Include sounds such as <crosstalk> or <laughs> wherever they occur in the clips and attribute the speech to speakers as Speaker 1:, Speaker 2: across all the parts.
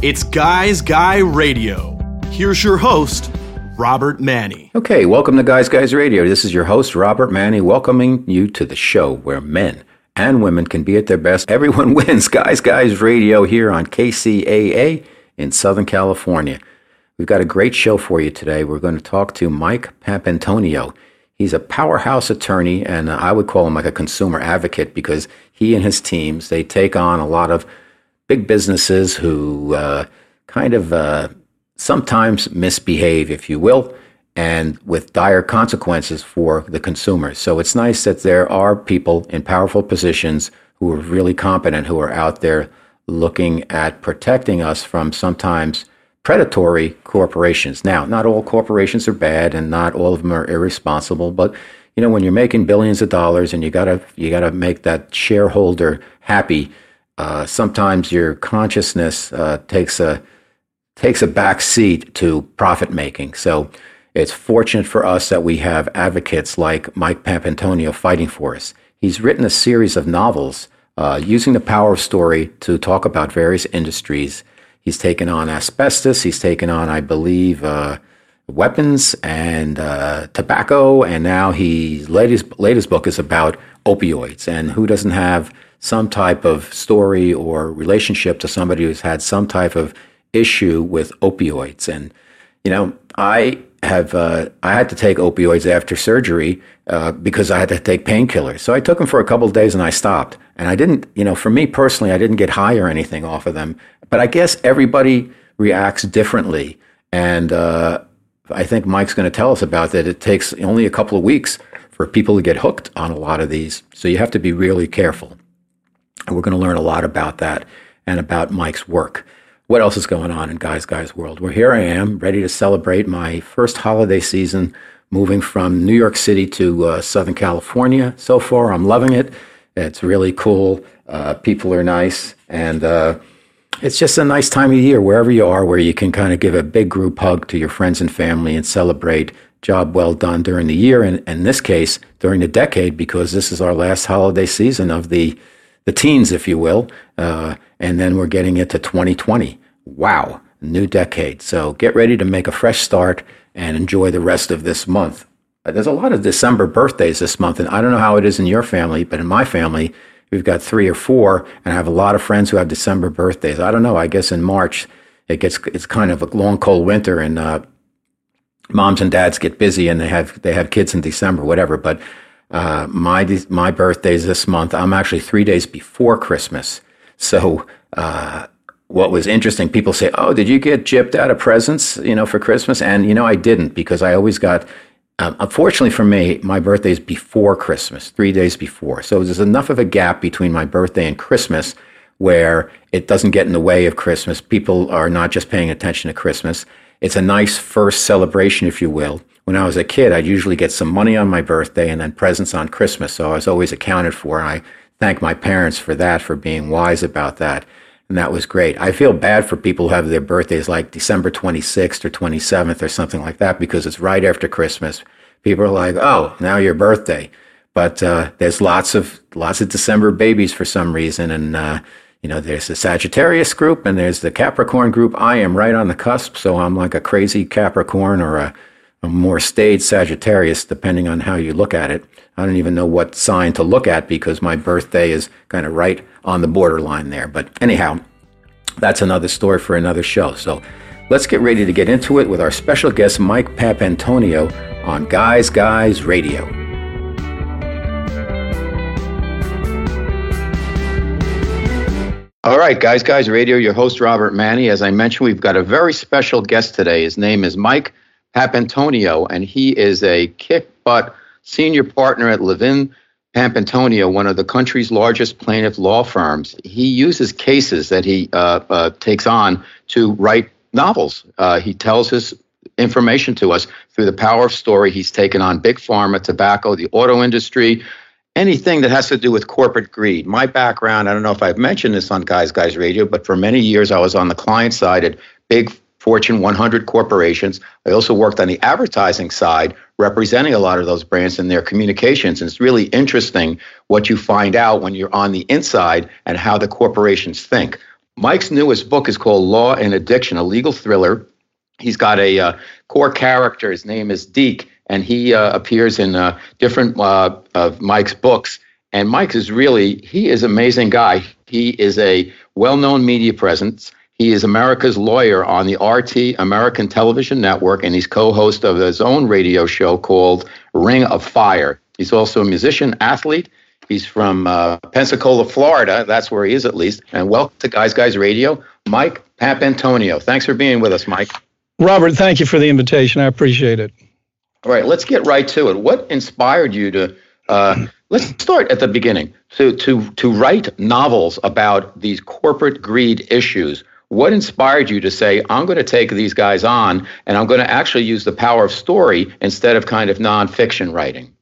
Speaker 1: It's Guys Guy Radio. Here's your host, Robert Manni.
Speaker 2: Okay, welcome to Guys Guys Radio. This is your host, Robert Manni, welcoming you to the show where men and women can be at their best. <laughs> Everyone wins. Guys Guys Radio here on KCAA in Southern California. We've got a great show for you today. We're going to talk to Mike Papantonio. He's a powerhouse attorney, and I would call him like a consumer advocate because he and his teams they take on a lot of big businesses who uh, kind of uh, sometimes misbehave, if you will, and with dire consequences for the consumers. So it's nice that there are people in powerful positions who are really competent, who are out there looking at protecting us from sometimes predatory corporations. Now, not all corporations are bad and not all of them are irresponsible, but you know, when you're making billions of dollars and you gotta you gotta make that shareholder happy, uh, sometimes your consciousness uh, takes a takes a back seat to profit making. So it's fortunate for us that we have advocates like Mike Papantonio fighting for us. He's written a series of novels uh, using the power of story to talk about various industries. He's taken on asbestos. He's taken on, I believe, uh, weapons and uh, tobacco, and now his latest latest book is about opioids. And who doesn't have some type of story or relationship to somebody who's had some type of issue with opioids. And, you know, I have, uh, I had to take opioids after surgery uh, because I had to take painkillers. So I took them for a couple of days and I stopped. And I didn't, you know, for me personally, I didn't get high or anything off of them. But I guess everybody reacts differently. And uh, I think Mike's going to tell us about that. It takes only a couple of weeks for people to get hooked on a lot of these. So you have to be really careful. And we're going to learn a lot about that and about Mike's work. What else is going on in Guys Guys World? Well, here I am, ready to celebrate my first holiday season moving from New York City to uh, Southern California. So far, I'm loving it. It's really cool. Uh, people are nice. And uh, it's just a nice time of year wherever you are where you can kind of give a big group hug to your friends and family and celebrate job well done during the year. And in this case, during the decade, because this is our last holiday season of the the teens, if you will. Uh, and then we're getting into 2020. Wow, new decade. So get ready to make a fresh start and enjoy the rest of this month. Uh, there's a lot of December birthdays this month, and I don't know how it is in your family, but in my family, we've got three or four, and I have a lot of friends who have December birthdays. I don't know. I guess in March it gets it's kind of a long, cold winter, and uh, moms and dads get busy, and they have they have kids in December, whatever. But uh, my my birthday's this month. I'm actually three days before Christmas. So uh, what was interesting, people say, "Oh, did you get gypped out of presents, you know, for Christmas?" And you know, I didn't because I always got. Um, unfortunately for me, my birthday is before Christmas, three days before. So there's enough of a gap between my birthday and Christmas where it doesn't get in the way of Christmas. People are not just paying attention to Christmas. It's a nice first celebration, if you will when I was a kid, I'd usually get some money on my birthday and then presents on Christmas. So I was always accounted for. And I thank my parents for that, for being wise about that. And that was great. I feel bad for people who have their birthdays like December 26th or 27th or something like that because it's right after Christmas. People are like, oh, now your birthday. But uh, there's lots of lots of December babies for some reason, and uh, you know, there's the Sagittarius group and there's the Capricorn group. I am right on the cusp, so I'm like a crazy Capricorn or a a more staid Sagittarius, depending on how you look at it. I don't even know what sign to look at because my birthday is kind of right on the borderline there. But anyhow, that's another story for another show. So let's get ready to get into it with our special guest, Mike Papantonio, on Guys Guys Radio. All right, Guys Guys Radio, your host, Robert Manni. As I mentioned, we've got a very special guest today. His name is Mike Papantonio, and he is a kick butt senior partner at Levin Papantonio, one of the country's largest plaintiff law firms. He uses cases that he uh, uh, takes on to write novels. Uh, he tells his information to us through the power of story. He's taken on big pharma, tobacco, the auto industry, anything that has to do with corporate greed. My background, I don't know if I've mentioned this on Guys Guys Radio, but for many years I was on the client side at big Fortune 100 corporations. I also worked on the advertising side, representing a lot of those brands in their communications. And it's really interesting what you find out when you're on the inside and how the corporations think. Mike's newest book is called Law and Addiction, a legal thriller. He's got a uh, core character. His name is Deke, and he uh, appears in uh, different uh, of Mike's books. And Mike is really, he is an amazing guy. He is a well known media presence. He is America's lawyer on the RT American Television Network, and he's co host of his own radio show called Ring of Fire. He's also a musician, athlete. He's from uh, Pensacola, Florida. That's where he is, at least. And welcome to Guys Guys Radio, Mike Papantonio. Thanks for being with us, Mike.
Speaker 3: Robert, thank you for the invitation. I appreciate it.
Speaker 2: All right, let's get right to it. What inspired you to? Uh, <clears throat> let's start at the beginning. To to to write novels about these corporate greed issues. What inspired you to say, I'm going to take these guys on and I'm going to actually use the power of story instead of kind of nonfiction writing?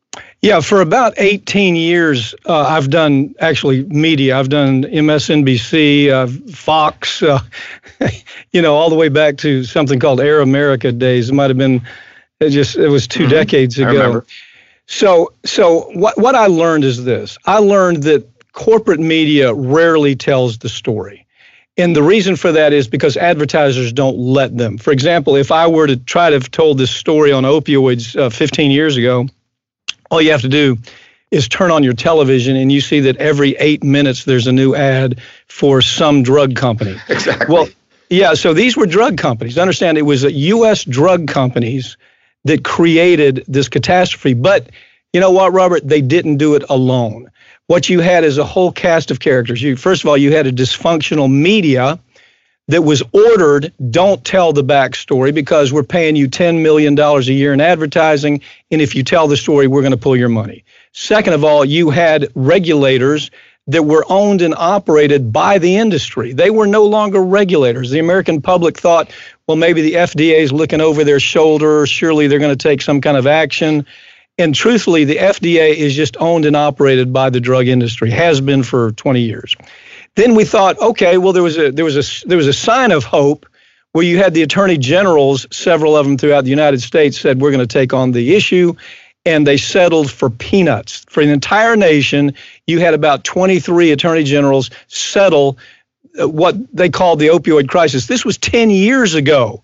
Speaker 3: Yeah, for about 18 years, uh, I've done actually media. I've done MSNBC, uh, Fox, uh, <laughs> you know, all the way back to something called Air America days. It might have been it just it was 2 mm-hmm. decades ago. So so what what I learned is this. I learned that corporate media rarely tells the story. And the reason for that is because advertisers don't let them. For example, if I were to try to have told this story on opioids uh, 15 years ago, all you have to do is turn on your television and you see that every eight minutes there's a new ad for some drug company. <laughs>
Speaker 2: Exactly.
Speaker 3: Well, yeah, so these were drug companies. Understand it was U.S. drug companies that created this catastrophe. But you know what, Robert? They didn't do it alone. What you had is a whole cast of characters. You first of all, you had a dysfunctional media that was ordered don't tell the backstory because we're paying you $10 million a year in advertising. And if you tell the story, we're going to pull your money. Second of all, you had regulators that were owned and operated by the industry. They were no longer regulators. The American public thought, well, maybe the FDA is looking over their shoulder. Surely they're going to take some kind of action. And truthfully, the FDA is just owned and operated by the drug industry, has been for 20 years. Then we thought, okay, well, there was a there was a there was a sign of hope where you had the attorney generals, several of them throughout the United States, said we're going to take on the issue, and they settled for peanuts for an entire nation. You had about 23 attorney generals settle uh, what they called the opioid crisis. This was 10 years ago.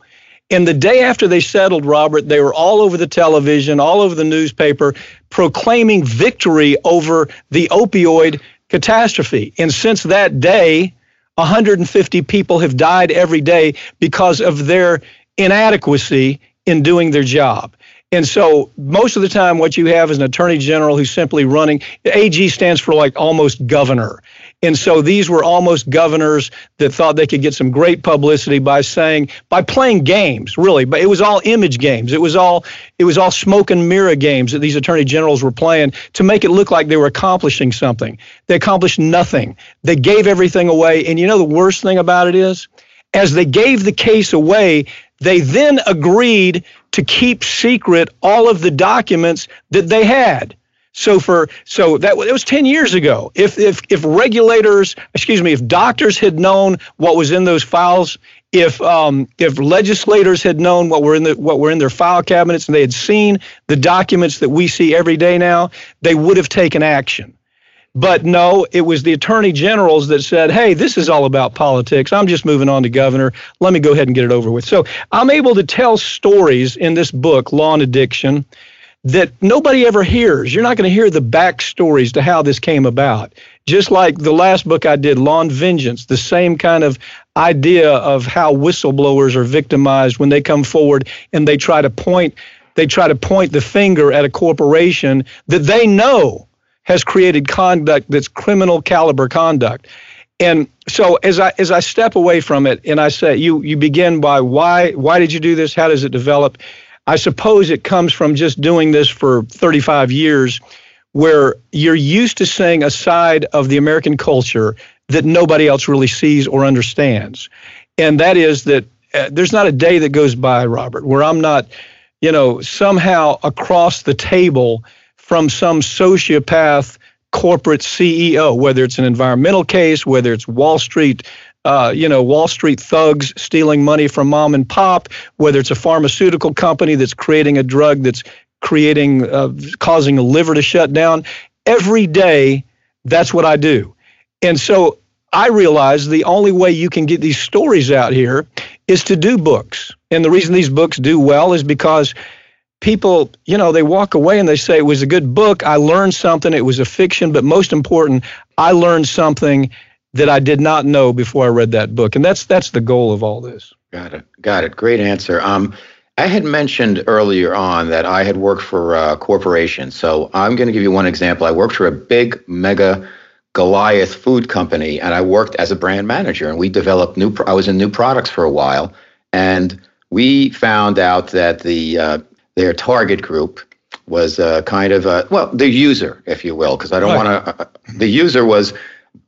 Speaker 3: And the day after they settled, Robert, they were all over the television, all over the newspaper, proclaiming victory over the opioid catastrophe. And since that day, 150 people have died every day because of their inadequacy in doing their job. And so most of the time, what you have is an attorney general who's simply running. AG stands for like almost governor. And so these were almost governors that thought they could get some great publicity by saying, by playing games, really. But it was all image games. It was all it was all smoke and mirror games that these attorney generals were playing to make it look like they were accomplishing something. They accomplished nothing. They gave everything away. And you know the worst thing about it is, as they gave the case away, they then agreed to keep secret all of the documents that they had. So for so that it was 10 years ago. If if if regulators, excuse me, if doctors had known what was in those files, if um, if legislators had known what were in the what were in their file cabinets and they had seen the documents that we see every day now, they would have taken action. But no, it was the attorney generals that said, hey, this is all about politics. I'm just moving on to governor. Let me go ahead and get it over with. So I'm able to tell stories in this book, Law and Addiction, that nobody ever hears. You're not going to hear the backstories to how this came about. Just like the last book I did, Law and Vengeance, the same kind of idea of how whistleblowers are victimized when they come forward and they try to point they try to point the finger at a corporation that they know has created conduct that's criminal caliber conduct. And so as I as I step away from it and I say you you begin by why why did you do this? How does it develop? I suppose it comes from just doing this for 35 years, where you're used to seeing a side of the American culture that nobody else really sees or understands. And that is that uh, there's not a day that goes by, Robert, where I'm not, you know, somehow across the table from some sociopath corporate CEO, whether it's an environmental case, whether it's Wall Street uh, you know, Wall Street thugs stealing money from mom and pop, whether it's a pharmaceutical company that's creating a drug that's creating, uh, causing a liver to shut down. Every day, that's what I do. And so I realize the only way you can get these stories out here is to do books. And the reason these books do well is because people, you know, they walk away and they say it was a good book. I learned something. It was a fiction, but most important, I learned something that I did not know before I read that book. And that's that's the goal of all this.
Speaker 2: Got it. Got it. Great answer. Um, I had mentioned earlier on that I had worked for a corporation. So I'm going to give you one example. I worked for a big mega Goliath food company, and I worked as a brand manager. And we developed new. I was in new products for a while, and we found out that the uh, their target group was uh, kind of a, well, the user, if you will, because I don't right. want to. Uh, the user was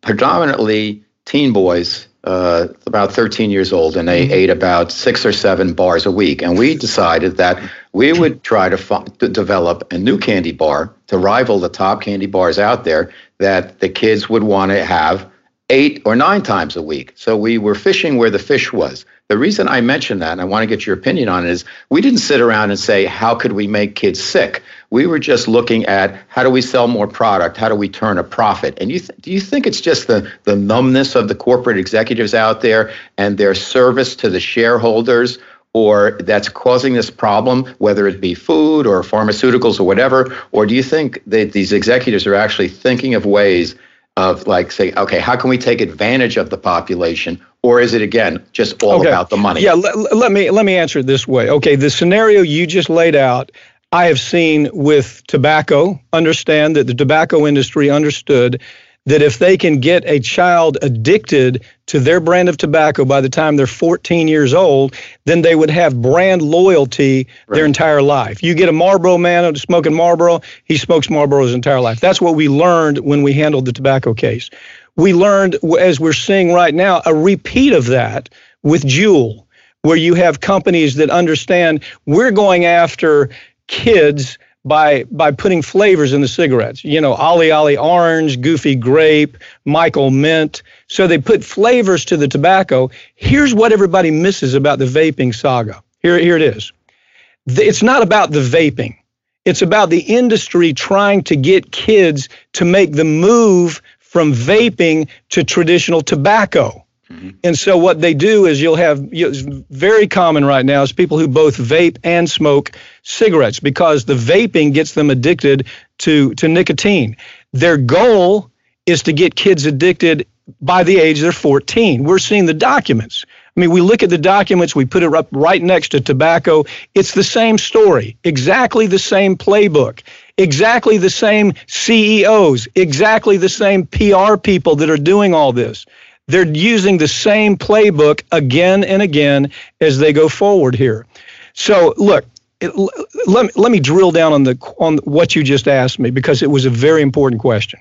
Speaker 2: predominantly teen boys, uh, about 13 years old, and they mm-hmm. ate about six or seven bars a week. And we decided that we would try to, f- to develop a new candy bar to rival the top candy bars out there that the kids would want to have eight or nine times a week. So we were fishing where the fish was. The reason I mention that, and I want to get your opinion on it, is we didn't sit around and say, how could we make kids sick? We were just looking at how do we sell more product? How do we turn a profit? And you th- do you think it's just the, the numbness of the corporate executives out there and their service to the shareholders? Or that's causing this problem, whether it be food or pharmaceuticals or whatever? Or do you think that these executives are actually thinking of ways of like say, okay, how can we take advantage of the population, or is it again just all okay. about the money?
Speaker 3: Yeah, let, let me let me answer it this way. Okay, the scenario you just laid out, I have seen with tobacco. Understand that the tobacco industry understood that if they can get a child addicted to their brand of tobacco by the time they're 14 years old, then they would have brand loyalty right. their entire life. You get a Marlboro man smoking Marlboro, he smokes Marlboro his entire life. That's what we learned when we handled the tobacco case. We learned, as we're seeing right now, a repeat of that with Juul, where you have companies that understand we're going after kids by by putting flavors in the cigarettes. You know, Ollie Ollie Orange, Goofy Grape, Michael Mint. So they put flavors to the tobacco. Here's what everybody misses about the vaping saga. Here, here it is. It's not about the vaping. It's about the industry trying to get kids to make the move from vaping to traditional tobacco. Mm-hmm. And so what they do is you'll have you know, very common right now is people who both vape and smoke cigarettes because the vaping gets them addicted to to nicotine. Their goal is to get kids addicted by the age they're 14. We're seeing the documents. I mean, we look at the documents, we put it up right next to tobacco. It's the same story, exactly the same playbook, exactly the same CEOs, exactly the same PR people that are doing all this. They're using the same playbook again and again as they go forward here. So, look, it, let, let me drill down on the on what you just asked me because it was a very important question.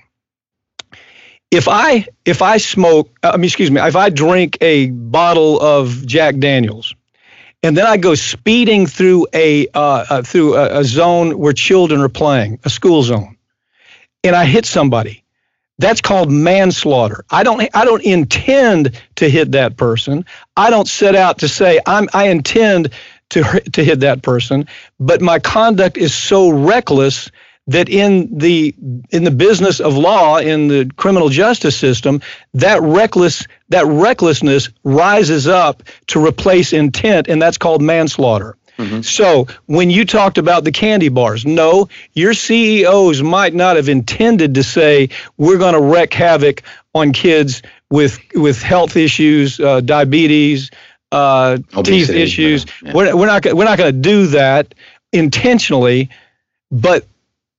Speaker 3: If I if I smoke, uh, I mean, excuse me, if I drink a bottle of Jack Daniels, and then I go speeding through a uh, uh, through a, a zone where children are playing, a school zone, and I hit somebody, that's called manslaughter. I don't I don't intend to hit that person. I don't set out to say I'm I intend to to hit that person, but my conduct is so reckless that in the in the business of law in the criminal justice system that reckless that recklessness rises up to replace intent and that's called manslaughter. Mm-hmm. So when you talked about the candy bars, no, your CEOs might not have intended to say we're going to wreak havoc on kids with with health issues, uh, diabetes, uh, teeth issues. Yeah. We're, we're not we're not going to do that intentionally, but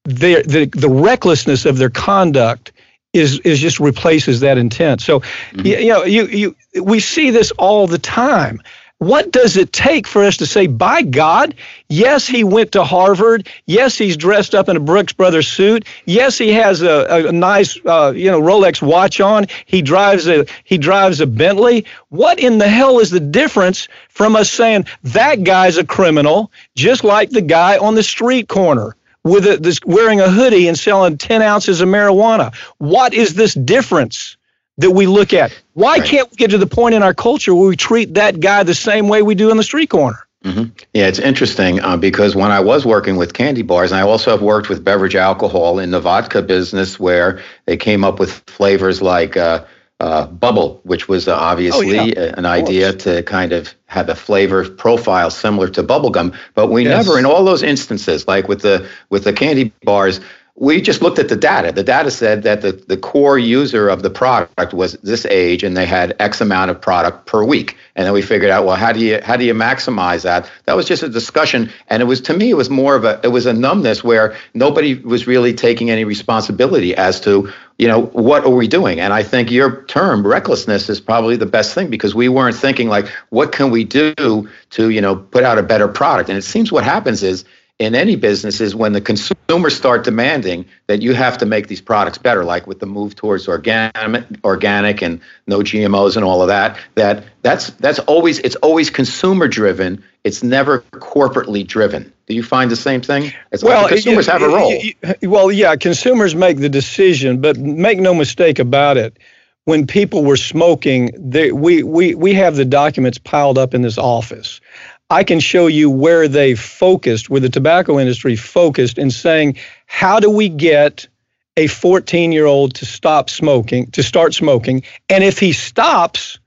Speaker 3: the the recklessness of their conduct is is just replaces that intent. So mm-hmm. you, you know you you we see this all the time. What does it take for us to say, by God, yes, he went to Harvard. Yes, he's dressed up in a Brooks Brothers suit. Yes, he has a, a, nice, uh, you know, Rolex watch on. He drives a he drives a Bentley. What in the hell is the difference from us saying that guy's a criminal, just like the guy on the street corner? With a, this wearing a hoodie and selling 10 ounces of marijuana. What is this difference? That we look at. Why right. can't we get to the point in our culture where we treat that guy the same way we do in the street corner?
Speaker 2: Mm-hmm. Yeah, it's interesting uh, because when I was working with candy bars, and I also have worked with beverage alcohol in the vodka business where they came up with flavors like uh, uh, bubble, which was uh, obviously oh, yeah. an idea to kind of have a flavor profile similar to bubblegum. But we yes. never, in all those instances, like with the with the candy bars, we just looked at the data. The data said that the, the core user of the product was this age and they had X amount of product per week. And then we figured out, well, how do you how do you maximize that? That was just a discussion. And it was to me, it was more of a it was a numbness where nobody was really taking any responsibility as to, you know, what are we doing? And I think your term, recklessness, is probably the best thing because we weren't thinking like, what can we do to, you know, put out a better product? And it seems what happens is in any business is when the consumers start demanding that you have to make these products better, like with the move towards organic, organic and no GMOs and all of that. That that's that's always it's always consumer driven. It's never corporately driven. Do you find the same thing? It's well, like consumers have a role.
Speaker 3: Well, yeah, consumers make the decision, but make no mistake about it. When people were smoking, they, we, we, we have the documents piled up in this office. I can show you where they focused, where the tobacco industry focused in saying, how do we get a 14 year old to stop smoking, to start smoking? And if he stops,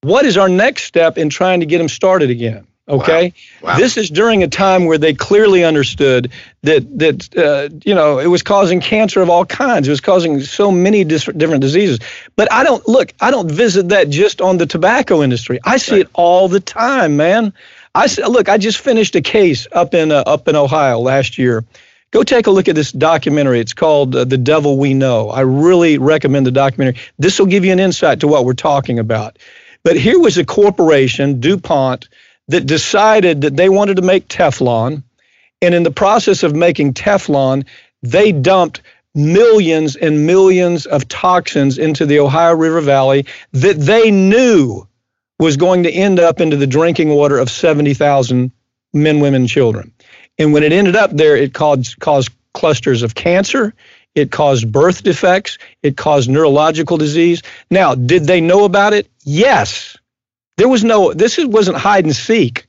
Speaker 3: what is our next step in trying to get him started again? Okay, wow. Wow. this is during a time where they clearly understood that that uh, you know it was causing cancer of all kinds. It was causing so many different different diseases. But I don't look. I don't visit that just on the tobacco industry. I see right. it all the time, man. I look. I just finished a case up in uh, up in Ohio last year. Go take a look at this documentary. It's called uh, "The Devil We Know." I really recommend the documentary. This will give you an insight to what we're talking about. But here was a corporation, DuPont that decided that they wanted to make Teflon. And in the process of making Teflon, they dumped millions and millions of toxins into the Ohio River Valley that they knew was going to end up into the drinking water of 70,000 men, women, children. And when it ended up there, it caused, caused clusters of cancer. It caused birth defects. It caused neurological disease. Now, did they know about it? Yes. There was no, this wasn't hide and seek.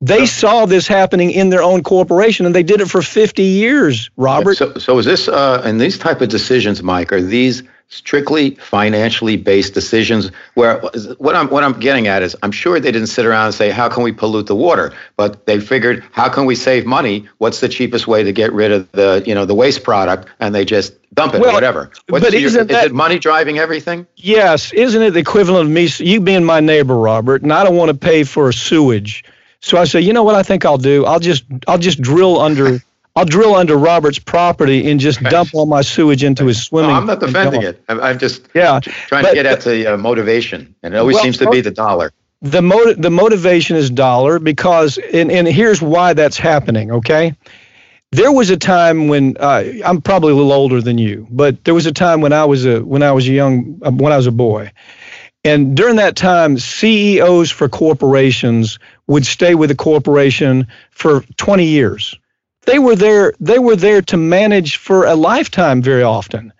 Speaker 3: They saw this happening in their own corporation, and they did it for 50 years. Robert.
Speaker 2: So, so is this uh, and these type of decisions, Mike? Are these strictly financially based decisions? Where what I'm what I'm getting at is, I'm sure they didn't sit around and say, "How can we pollute the water?" But they figured, "How can we save money? What's the cheapest way to get rid of the you know the waste product?" And they just dump it, well, whatever. What's but your, isn't that, is it money driving everything?
Speaker 3: Yes, isn't it the equivalent of me? You being my neighbor, Robert, and I don't want to pay for a sewage. So I say, you know what? I think I'll do. I'll just I'll just drill under. I'll drill under Robert's property and just dump all my sewage into his swimming.
Speaker 2: No, I'm not defending it. I'm, I'm just yeah, trying but, to get at the uh, motivation, and it always well, seems to be the dollar.
Speaker 3: The mo- the motivation is dollar because, and, and here's why that's happening. Okay, there was a time when uh, I'm probably a little older than you, but there was a time when I was a when I was a young uh, when I was a boy, and during that time, CEOs for corporations would stay with a corporation for 20 years. They were there, they were there to manage for a lifetime very often.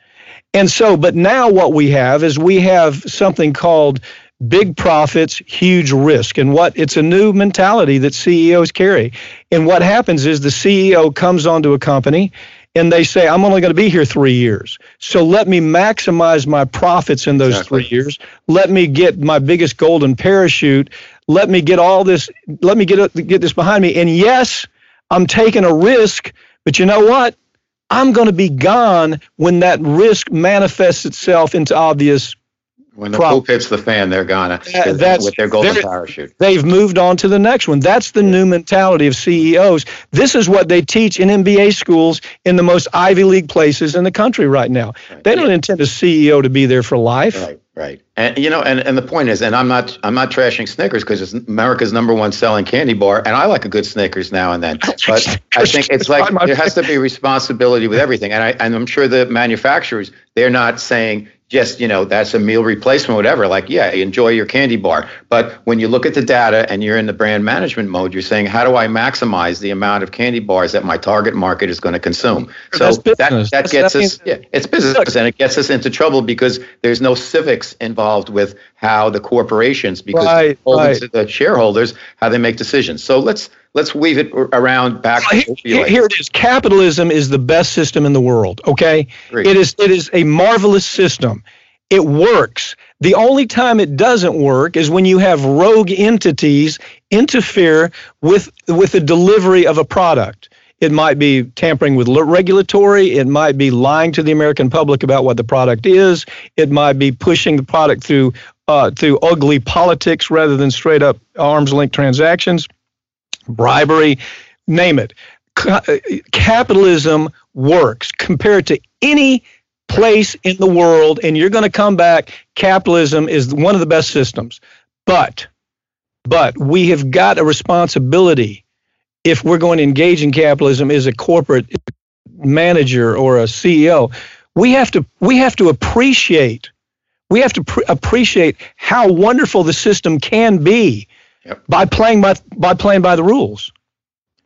Speaker 3: And so, but now what we have is we have something called big profits, huge risk. And what it's a new mentality that CEOs carry. And what happens is the CEO comes onto a company and they say, I'm only going to be here three years. So let me maximize my profits in those exactly. three years. Let me get my biggest golden parachute. Let me get all this, let me get, get this behind me. And yes, I'm taking a risk, but you know what? I'm going to be gone when that risk manifests itself into obvious
Speaker 2: when the poop hits the fan, they're gone uh, that's, with their golden parachute.
Speaker 3: They've moved on to the next one. That's the new mentality of CEOs. This is what they teach in MBA schools in the most Ivy League places in the country right now. Right. They don't yeah. intend a CEO to be there for life.
Speaker 2: Right. Right. And you know, and, and the point is, and I'm not I'm not trashing Snickers because it's America's number one selling candy bar, and I like a good Snickers now and then. <laughs> But I think it's like there has to be responsibility with everything, and I and I'm sure the manufacturers they're not saying just you know that's a meal replacement whatever. Like yeah enjoy your candy bar. But when you look at the data and you're in the brand management mode you're saying how do i maximize the amount of candy bars that my target market is going to consume? So that, that gets us yeah it's business and it gets us into trouble because there's no civics involved with how the corporations because right, right. the shareholders how they make decisions. So let's let's weave it around back.
Speaker 3: Here, here, it is. Capitalism is the best system in the world. Okay, it is. It is a marvelous system. It works. The only time it doesn't work is when you have rogue entities interfere with with the delivery of a product. It might be tampering with regulatory. It might be lying to the American public about what the product is. It might be pushing the product through uh, through ugly politics rather than straight up arms length transactions, bribery, name it. Uh, capitalism works compared to any place in the world, and you're going to come back. Capitalism is one of the best systems, but but we have got a responsibility if we're going to engage in capitalism as a corporate manager or a CEO. We have to we have to appreciate we have to pr- appreciate how wonderful the system can be yep. by playing by by playing by the rules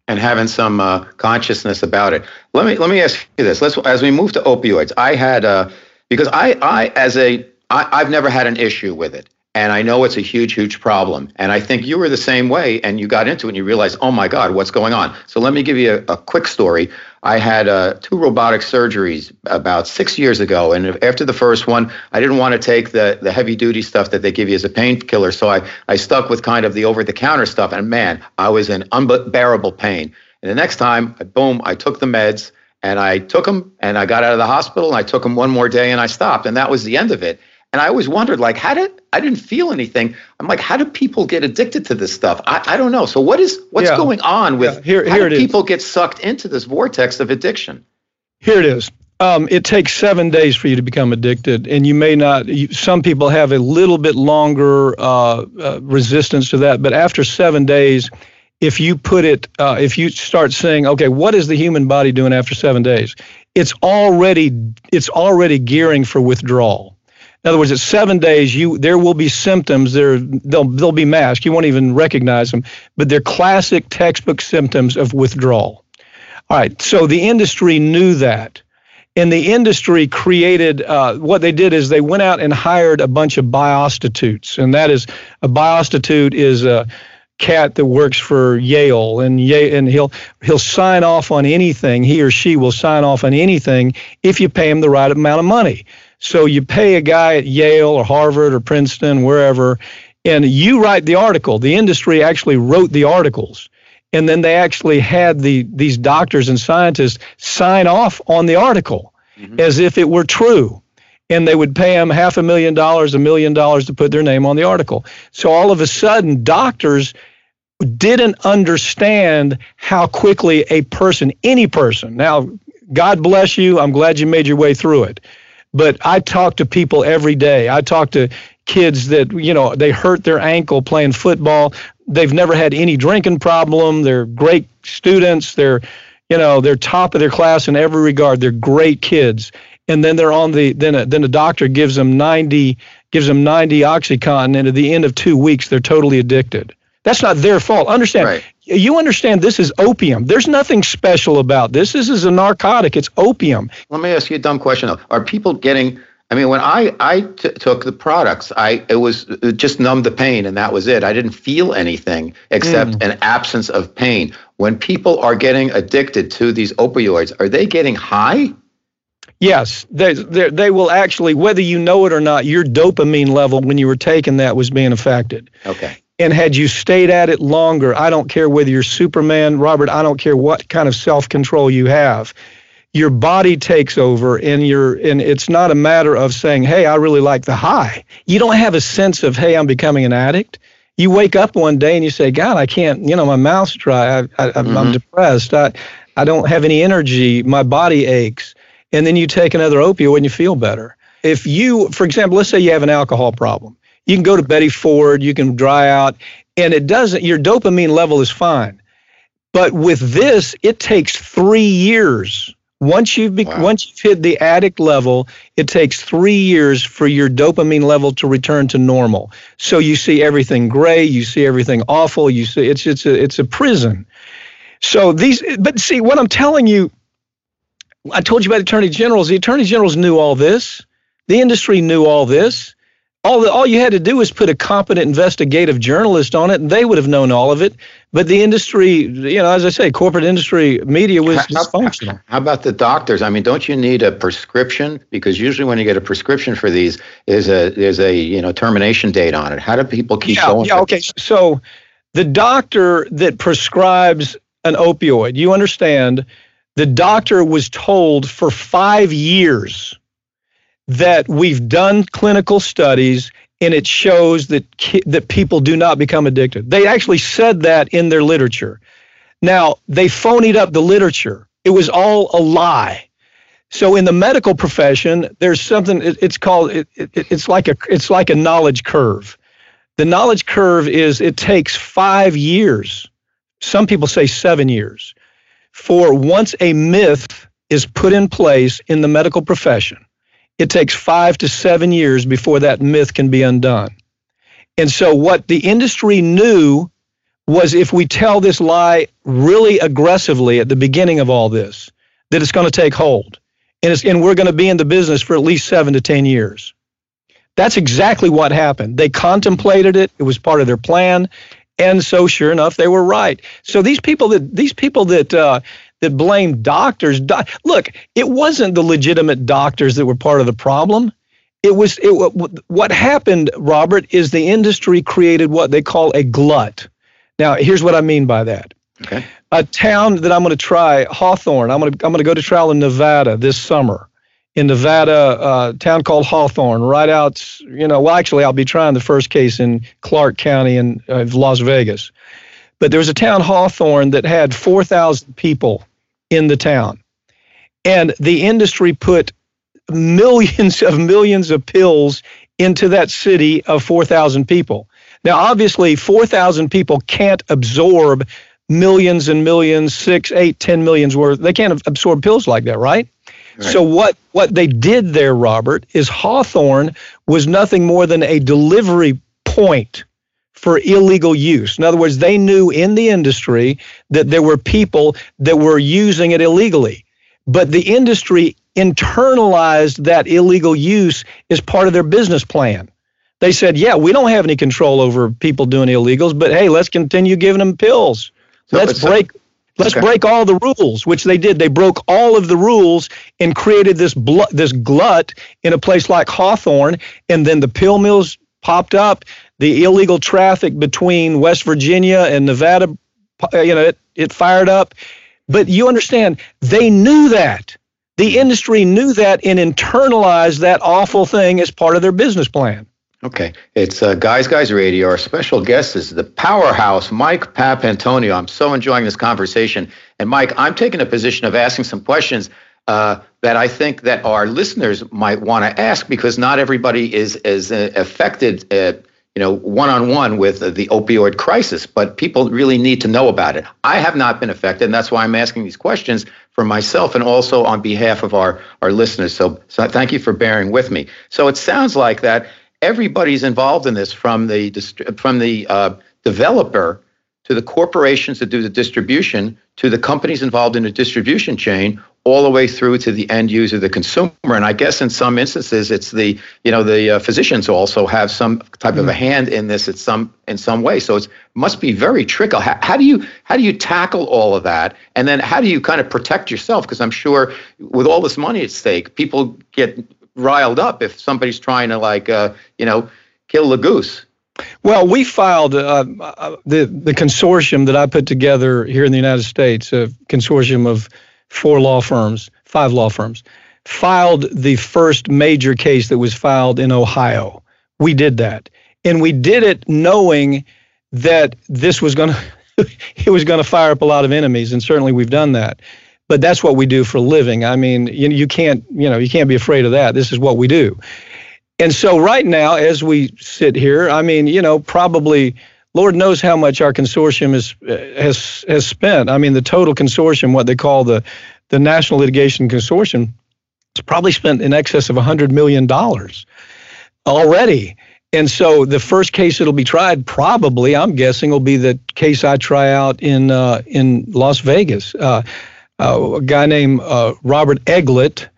Speaker 2: and having some uh, consciousness about it. Let me let me ask you this. Let's as we move to opioids. I had uh, because I I as a I, I've never had an issue with it. And I know it's a huge, huge problem. And I think you were the same way and you got into it and you realized, oh my God, what's going on? So let me give you a, a quick story. I had uh, two robotic surgeries about six years ago. And after the first one, I didn't want to take the, the heavy duty stuff that they give you as a painkiller. So I, I stuck with kind of the over the counter stuff. And man, I was in unbearable pain. And the next time, boom, I took the meds and I took them and I got out of the hospital and I took them one more day and I stopped. And that was the end of it. And I always wondered, like, how did I didn't feel anything? I'm like, how do people get addicted to this stuff? I, I don't know. So what is what's yeah. going on with yeah. here, here how do people is. get sucked into this vortex of addiction?
Speaker 3: Here it is. Um, it takes seven days for you to become addicted, and you may not. You, some people have a little bit longer uh, uh, resistance to that, but after seven days, if you put it, uh, if you start saying, okay, what is the human body doing after seven days? It's already it's already gearing for withdrawal. In other words, at seven days, you there will be symptoms. There they'll they'll be masked. You won't even recognize them, but they're classic textbook symptoms of withdrawal. All right. So the industry knew that, and the industry created uh, what they did is they went out and hired a bunch of biostitutes, and that is a biostitute is a cat that works for Yale and Yale, and he'll he'll sign off on anything. He or she will sign off on anything if you pay him the right amount of money. So you pay a guy at Yale or Harvard or Princeton, wherever, and you write the article. The industry actually wrote the articles. And then they actually had the these doctors and scientists sign off on the article mm-hmm. as if it were true. And they would pay them half a million dollars, a million dollars to put their name on the article. So all of a sudden, doctors didn't understand how quickly a person, any person, now, God bless you, I'm glad you made your way through it but I talk to people every day. I talk to kids that, you know, they hurt their ankle playing football. They've never had any drinking problem. They're great students. They're, you know, they're top of their class in every regard. They're great kids. And then they're on the then a, then a doctor gives them 90 gives them 90 oxycontin and at the end of 2 weeks they're totally addicted. That's not their fault. Understand, right you understand this is opium. There's nothing special about this. This is a narcotic. It's opium.
Speaker 2: Let me ask you a dumb question though. Are people getting I mean, when I I t- took the products, I it was it just numbed the pain and that was it. I didn't feel anything except mm. an absence of pain. When people are getting addicted to these opioids, are they getting high?
Speaker 3: Yes, they, they, they will actually, whether you know it or not, your dopamine level when you were taking that was being affected.
Speaker 2: Okay.
Speaker 3: And had you stayed at it longer, I don't care whether you're Superman, Robert, I don't care what kind of self control you have. Your body takes over, and you're, and it's not a matter of saying, "Hey, I really like the high." You don't have a sense of, "Hey, I'm becoming an addict." You wake up one day and you say, "God, I can't," you know, my mouth's dry. I, I, mm-hmm. I'm depressed. I, I don't have any energy. My body aches. And then you take another opioid and you feel better. If you, for example, let's say you have an alcohol problem you can go to Betty Ford, you can dry out, and it doesn't, your dopamine level is fine. But with this, it takes three years. Once you've be, wow. once you've hit the addict level, it takes three years for your dopamine level to return to normal. So you see everything gray, you see everything awful. You see it's it's a it's a prison. So these, but see what I'm telling you. I told you about attorney generals. The attorney generals knew all this. The industry knew all this all the, all you had to do was put a competent investigative journalist on it, and they would have known all of it. But the industry, you know, as I say, corporate industry media was how, dysfunctional.
Speaker 2: How about the doctors? I mean, don't you need a prescription? Because usually, when you get a prescription for these, there's a there's a you know termination date on it. How do people keep
Speaker 3: yeah,
Speaker 2: going?
Speaker 3: Yeah, okay. So the doctor that prescribes an opioid, you understand, the doctor was told for five years that we've done clinical studies and it shows that ki- that people do not become addicted. They actually said that in their literature. Now, they phonied up the literature. It was all a lie. So in the medical profession, there's something it, it's called it, it, it's like a it's like a knowledge curve. The knowledge curve is it takes 5 years. Some people say 7 years for once a myth is put in place in the medical profession it takes five to seven years before that myth can be undone. And so, what the industry knew was if we tell this lie really aggressively at the beginning of all this, that it's going to take hold. And, it's, and we're going to be in the business for at least seven to 10 years. That's exactly what happened. They contemplated it, it was part of their plan. And so, sure enough, they were right. So these people that these people that uh, that blame doctors. Do- Look, it wasn't the legitimate doctors that were part of the problem. It was it, what happened, Robert, is the industry created what they call a glut. Now, here's what I mean by that.
Speaker 2: Okay.
Speaker 3: A town that I'm going to try, Hawthorne. I'm going to I'm going to go to trial in Nevada this summer. In Nevada, a town called Hawthorne, right out. You know, well, actually, I'll be trying the first case in Clark County in uh, Las Vegas. But there was a town, Hawthorne, that had 4,000 people in the town. And the industry put millions of millions of pills into that city of 4,000 people. Now, obviously, 4,000 people can't absorb millions and millions, six, eight, ten millions worth. They can't absorb pills like that, right? right? So what what they did there, Robert, is Hawthorne was nothing more than a delivery point for illegal use. In other words, they knew in the industry that there were people that were using it illegally. But the industry internalized that illegal use as part of their business plan. They said, yeah, we don't have any control over people doing illegals, but hey, let's continue giving them pills. So, let's break let's okay. break all the rules, which they did. They broke all of the rules and created this bl- this glut in a place like Hawthorne, and then the pill mills popped up the illegal traffic between West Virginia and Nevada, uh, you know, it, it fired up. But you understand, they knew that. The industry knew that and internalized that awful thing as part of their business plan.
Speaker 2: Okay. It's uh, Guys Guys Radio. Our special guest is the powerhouse, Mike Papantonio. I'm so enjoying this conversation. And Mike, I'm taking a position of asking some questions uh, that I think that our listeners might want to ask because not everybody is as uh, affected uh, you know, one on one with the opioid crisis, but people really need to know about it. I have not been affected, and that's why I'm asking these questions for myself and also on behalf of our, our listeners. So, so thank you for bearing with me. So it sounds like that everybody's involved in this from the from the uh, developer to the corporations that do the distribution to the companies involved in the distribution chain all the way through to the end user, the consumer. And I guess in some instances, it's the you know the uh, physicians also have some type mm-hmm. of a mm-hmm. hand in this at some in some way. So it must be very tricky. How, how, do you how do you tackle all of that? And then how do you kind of protect yourself? Because I'm sure with all this money at stake, people get riled up if somebody's trying to like uh, you know kill the goose.
Speaker 3: Well, we filed uh, uh, the the consortium that I put together here in the United States, a consortium of four law firms, five law firms, filed the first major case that was filed in Ohio. We did that. And we did it knowing that this was going <laughs> to it was going to fire up a lot of enemies and certainly we've done that. But that's what we do for a living. I mean, you, you can't, you know, you can't be afraid of that. This is what we do. And so right now as we sit here, I mean, you know, probably Lord knows how much our consortium is, has has spent. I mean, the total consortium, what they call the the National Litigation Consortium, has probably spent in excess of hundred million dollars already. And so the first case that'll be tried, probably, I'm guessing, will be the case I try out in uh, in Las Vegas. Uh, uh, a guy named uh, Robert Eglet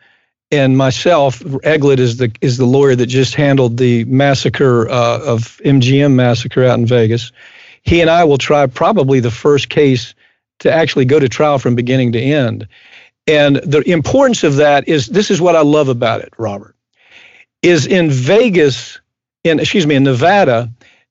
Speaker 3: and myself, Eglet is the is the lawyer that just handled the massacre uh, of MGM massacre out in Vegas. He and I will try probably the first case to actually go to trial from beginning to end. And the importance of that is this is what I love about it, Robert. Is in Vegas, in excuse me, in Nevada,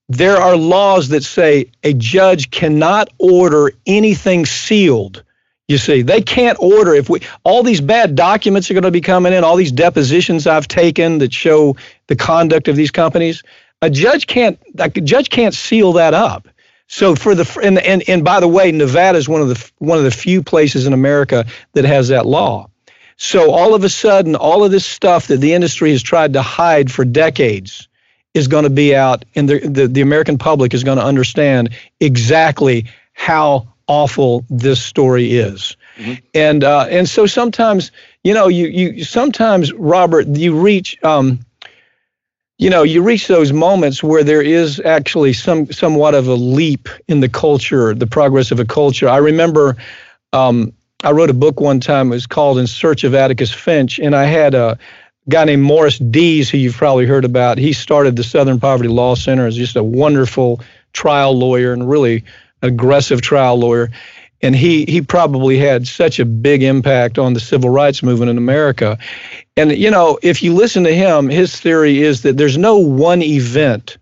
Speaker 3: there are laws that say a judge cannot order anything sealed. You see, they can't order if we all these bad documents are going to be coming in, all these depositions I've taken that show the conduct of these companies. A judge can't a judge can't seal that up. So for the and and and by the way, Nevada is one of the one of the few places in America that has that law. So all of a sudden, all of this stuff that the industry has tried to hide for decades is going to be out, and the the, the American public is going to understand exactly how awful this story is. Mm-hmm. And uh, and so sometimes, you know, you you sometimes Robert, you reach. Um, you know, you reach those moments where there is actually some somewhat of a leap in the culture, the progress of a culture. I remember um, I wrote a book one time. It was called In Search of Atticus Finch, and I had a guy named Morris Dees, who you've probably heard about. He started the Southern Poverty Law Center as just a wonderful trial lawyer and really aggressive trial lawyer and he he probably had such a big impact on the civil rights movement in America. And you know, if you listen to him, his theory is that there's no one event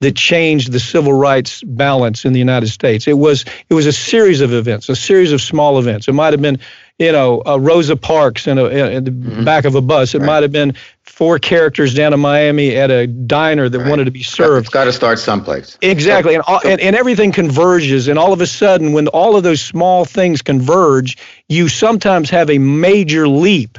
Speaker 3: that changed the civil rights balance in the United States. It was it was a series of events, a series of small events. It might have been you know, uh, Rosa Parks in, a, in the mm-hmm. back of a bus. It right. might have been four characters down in Miami at a diner that right. wanted to be served.
Speaker 2: It's got to start someplace.
Speaker 3: Exactly, and, all, and and everything converges, and all of a sudden, when all of those small things converge, you sometimes have a major leap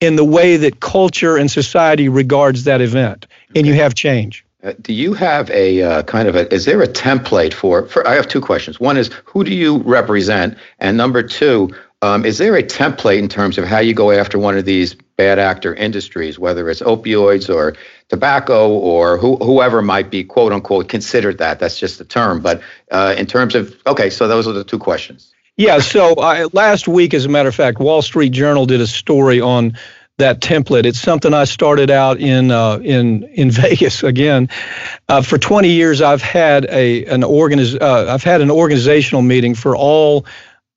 Speaker 3: in the way that culture and society regards that event, and okay. you have change.
Speaker 2: Uh, do you have a uh, kind of a? Is there a template for? For I have two questions. One is who do you represent, and number two, um, is there a template in terms of how you go after one of these bad actor industries, whether it's opioids or tobacco or who, whoever might be quote unquote considered that? That's just the term. But uh, in terms of, okay, so those are the two questions.
Speaker 3: Yeah. So uh, last week, as a matter of fact, Wall Street Journal did a story on that template. It's something I started out in uh, in in <laughs> Vegas again. Uh, for 20 years, I've had a an organiz- uh, I've had an organizational meeting for all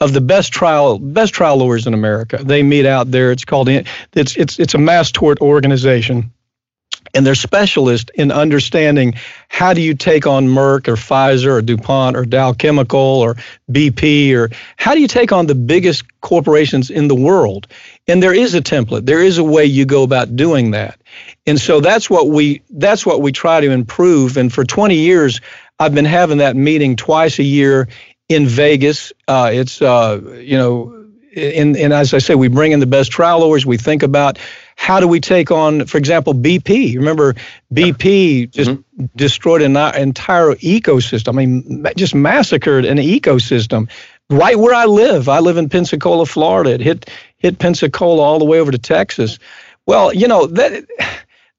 Speaker 3: of the best trial best trial lawyers in America. They meet out there. It's called it's it's it's a mass tort organization. And they're specialists in understanding how do you take on Merck or Pfizer or DuPont or Dow Chemical or BP or how do you take on the biggest corporations in the world? And there is a template. There is a way you go about doing that. And so that's what we that's what we try to improve. And for 20 years, I've been having that meeting twice a year in Vegas. Uh, it's uh, you know, and and as I say, we bring in the best trial lawyers. We think about how do we take on, for example, BP. Remember, BP just mm-hmm. destroyed an entire ecosystem. I mean, just massacred an ecosystem right where I live. I live in Pensacola, Florida. It hit hit Pensacola all the way over to Texas. Well, you know that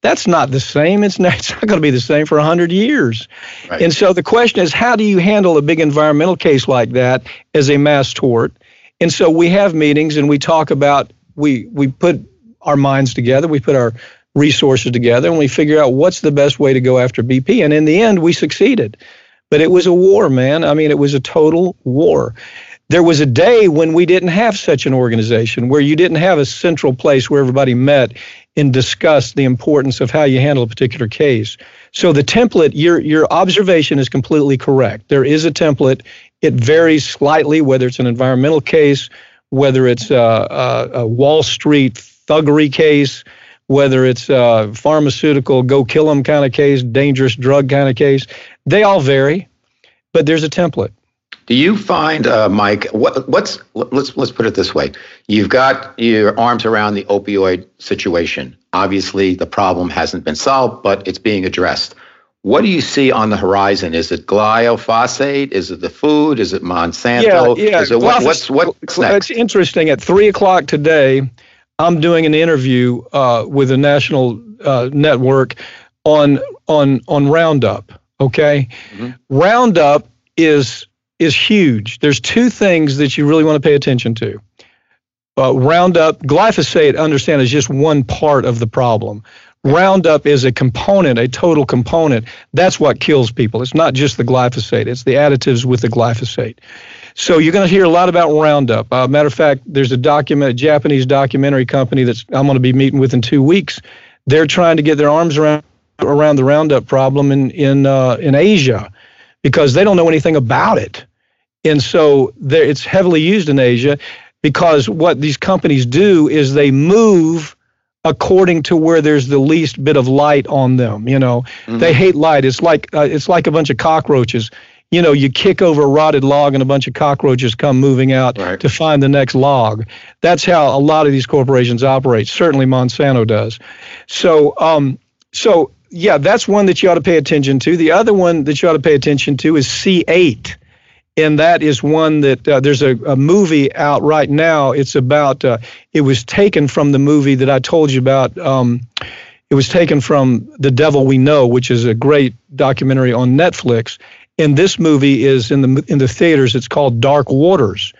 Speaker 3: that's not the same. It's not, <laughs> it's not going to be the same for 100 years. Right. And so the question is, how do you handle a big environmental case like that as a mass tort? And so we have meetings and we talk about, we, we put our minds together, we put our resources together, and we figure out what's the best way to go after BP. And in the end, we succeeded. But it was a war, man. I mean, it was a total war. There was a day when we didn't have such an organization, where you didn't have a central place where everybody met and discussed the importance of how you handle a particular case. So the template, your your observation is completely correct. There is a template. It varies slightly whether it's an environmental case, whether it's a, a, a Wall Street thuggery case, whether it's a pharmaceutical go kill them kind of case, dangerous drug kind of case. They all vary, but there's a template.
Speaker 2: Do you find, uh, Mike? What, what's let's let's put it this way: You've got your arms around the opioid situation. Obviously, the problem hasn't been solved, but it's being addressed. What do you see on the horizon? Is it glyphosate? Is it the food? Is it Monsanto?
Speaker 3: Yeah, yeah.
Speaker 2: Is it what, what's what's next?
Speaker 3: It's interesting. At three o'clock today, I'm doing an interview uh, with a national uh, network on on on Roundup. Okay, mm-hmm. Roundup is is huge. There's two things that you really want to pay attention to. uh, Roundup, glyphosate, understand, is just one part of the problem. Roundup is a component, a total component. That's what kills people. It's not just the glyphosate, it's the additives with the glyphosate. So you're going to hear a lot about Roundup. Uh, matter of fact, there's a document, a Japanese documentary company that's I'm going to be meeting with in two weeks. They're trying to get their arms around around the Roundup problem in in uh, in Asia because they don't know anything about it, and so it's heavily used in Asia because what these companies do is they move according to where there's the least bit of light on them. You know, mm-hmm. they hate light. It's like uh, it's like a bunch of cockroaches. You know, you kick over a rotted log and a bunch of cockroaches come moving out right. to find the next log. That's how a lot of these corporations operate. Certainly, Monsanto does. So, um, so yeah, that's one that you ought to pay attention to. The other one that you ought to pay attention to is C8 and that is one that uh, there's a, a, movie out right now. It's about, uh, it was taken from the movie that I told you about. Um, it was taken from The Devil We Know, which is a great documentary on Netflix. And this movie is in the in the theaters. It's called Dark Waters,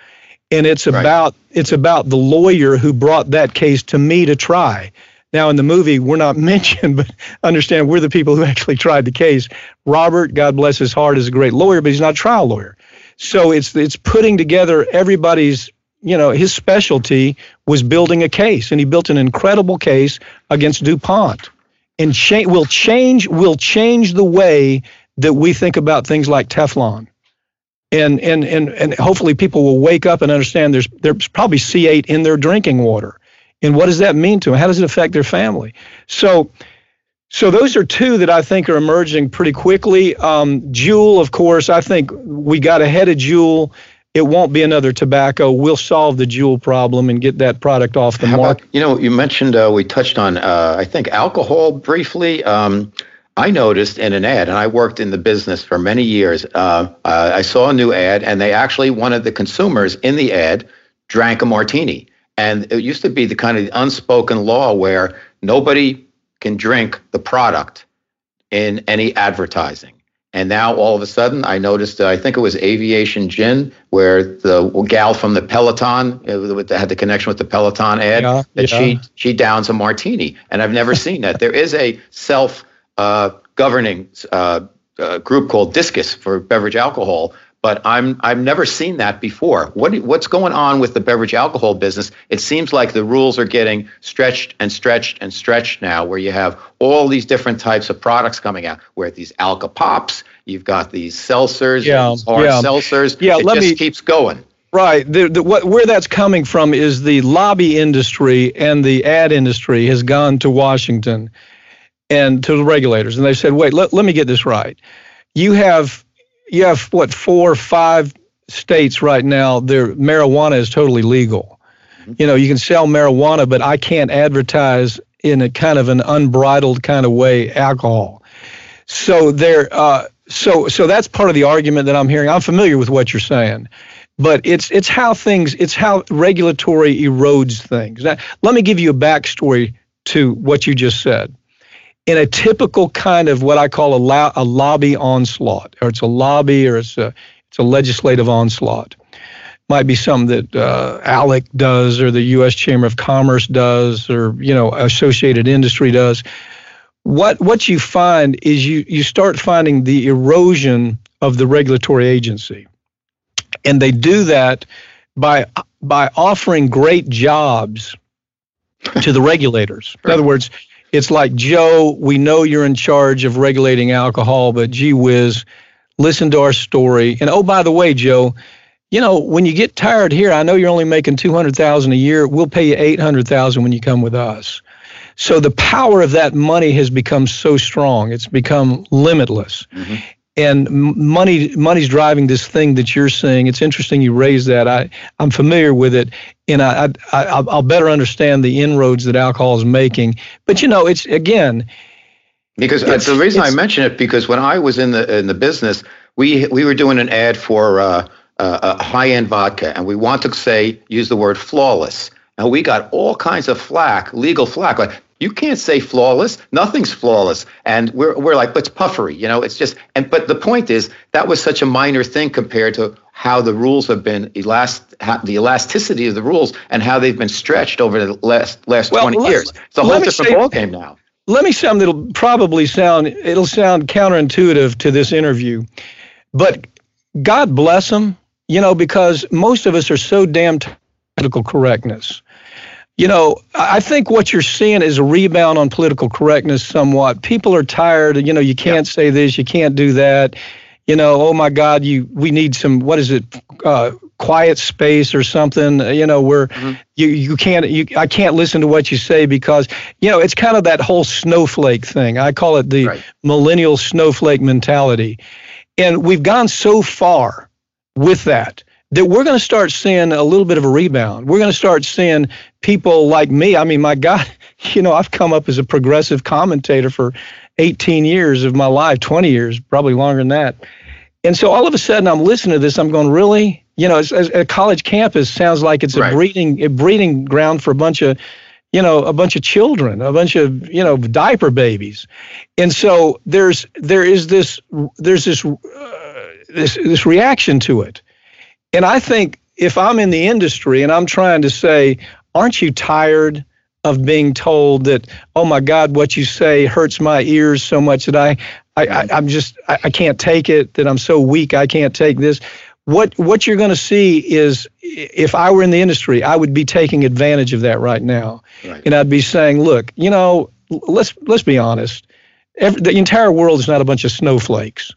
Speaker 3: and it's right. about it's about the lawyer who brought that case to me to try. Now, in the movie, we're not <laughs> mentioned, but understand we're the people who actually tried the case. Robert, God bless his heart, is a great lawyer, but he's not a trial lawyer. So it's it's putting together everybody's you know his specialty was building a case, and he built an incredible case against DuPont, and cha- will change will change the way that we think about things like Teflon. And, and, and, and hopefully people will wake up and understand there's, there's probably C8 in their drinking water. And what does that mean to them? How does it affect their family? So so those are two that I think are emerging pretty quickly. Um, Juul, of course, I think we got ahead of Juul. It won't be another tobacco. We'll solve the Juul problem and get that product off the market.
Speaker 2: you know, you mentioned uh, we touched on uh, I think alcohol briefly. Um, I noticed in an ad, and I worked in the business for many years. Uh, uh I saw a new ad, and they actually one of the consumers in the ad drank a martini, and it used to be the kind of unspoken law where nobody can drink the product in any advertising. And now all of a sudden, I noticed, uh, I think it was Aviation Gin, where the gal from the Peloton uh, had the connection with the Peloton ad, yeah, that yeah. she she downs a martini. And I've never seen that. There is a self uh, governing uh, uh, group called Discus for beverage alcohol but I'm I've never seen that before. What what's going on with the beverage alcohol business? It seems like the rules are getting stretched and stretched and stretched now, where you have all these different types of products coming out. Where these alcopops, you've got these seltzers, yeah, these hard yeah. seltzers. Yeah, it let just me, keeps going.
Speaker 3: Right. The, the, what, where that's coming from is the lobby industry and the ad industry has gone to Washington and to the regulators, and they said, "Wait, let, let me get this right. You have you have what four or five states right now. Their marijuana is totally legal. You know, you can sell marijuana, but I can't advertise in a kind of an unbridled kind of way alcohol. So there, uh, so so that's part of the argument that I'm hearing. I'm familiar with what you're saying, but it's it's how things, it's how regulatory erodes things. Now, let me give you a backstory to what you just said in a typical kind of what I call a, lo- a lobby onslaught, or it's a lobby or it's a, it's a legislative onslaught. Might be something that uh, ALEC does, or the U.S. Chamber of Commerce does, or you know, Associated Industry does. What what you find is you you start finding the erosion of the regulatory agency, and they do that by by offering great jobs to the regulators. In other words, it's like, Joe, we know you're in charge of regulating alcohol, but gee whiz, listen to our story. And oh, by the way, Joe, you know, when you get tired here, I know you're only making 200,000 a year. We'll pay you 800,000 when you come with us. So the power of that money has become so strong. It's become limitless. Mm-hmm and money money's driving this thing that you're seeing. It's interesting you raise that. I I'm familiar with it, and I, I I'll better understand the inroads that alcohol is making. But you know, it's again.
Speaker 2: Because uh, the reason I mention it because when I was in the in the business, we we were doing an ad for uh, uh, a high end vodka, and we want to say use the word flawless. And we got all kinds of flack, legal flack. Like you can't say flawless. Nothing's flawless. And we're, we're like, but it's puffery, you know, it's just, and, but the point is that was such a minor thing compared to how the rules have been elast, the elasticity of the rules and how they've been stretched over the last last well, 20 years. It's a whole different ballgame now.
Speaker 3: Let me say something that'll probably sound it'll sound counterintuitive to this interview, but God bless them, you know, because most of us are so damn political correctness. You know, I think what you're seeing is a rebound on political correctness somewhat. People are tired. You know, you can't yeah. say this, you can't do that. You know, oh my God, you we need some. What is it? Uh, quiet space or something. You know, where mm-hmm. you you can't you I can't listen to what you say because you know it's kind of that whole snowflake thing. I call it the right. millennial snowflake mentality, and we've gone so far with that that we're going to start seeing a little bit of a rebound. We're going to start seeing people like me. I mean, my God, <laughs> you know, I've come up as a progressive commentator for 18 years of my life, 20 years, probably longer than that. And so all of a sudden, I'm listening to this. I'm going, really? You know, as, as a college campus sounds like it's right. a breeding a breeding ground for a bunch of, you know, a bunch of children, a bunch of you know diaper babies, and so there's there is this there's this uh, this this reaction to it and I think if I'm in the industry and I'm trying to say, aren't you tired of being told that, oh my God, what you say hurts my ears so much that I, I, I am just I, I can't take it, that I'm so weak I can't take this. What what you're going to see is if I were in the industry, I would be taking advantage of that right now, right. and I'd be saying, look, you know, let's let's be honest. Every, the entire world is not a bunch of snowflakes.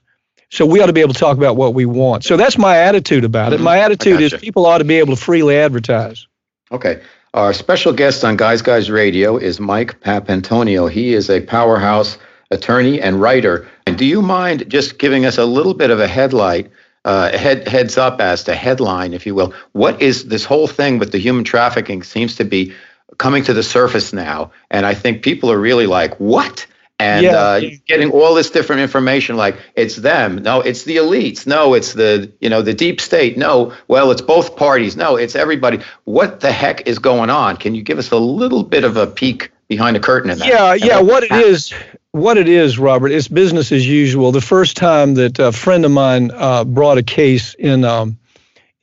Speaker 3: So we ought to be able to talk about what we want. So that's my attitude about it. My mm-hmm. attitude is people ought to be able to freely advertise.
Speaker 2: Okay. Our special guest on Guys Guys Radio is Mike Papantonio. He is a powerhouse attorney and writer. And do you mind just giving us a little bit of a headlight, uh, head heads up as to headline, if you will? What is this whole thing with the human trafficking seems to be coming to the surface now, and I think people are really like, what? And yeah. uh, getting all this different information like it's them. No it's the elites. No it's the you know the deep state. No well it's both parties. No it's everybody. What the heck is going on? Can you give us a little bit of a peek behind the curtain in that?
Speaker 3: Yeah yeah what it is what it is robert it's business as usual. The first time that a friend of mine uh, brought a case in um,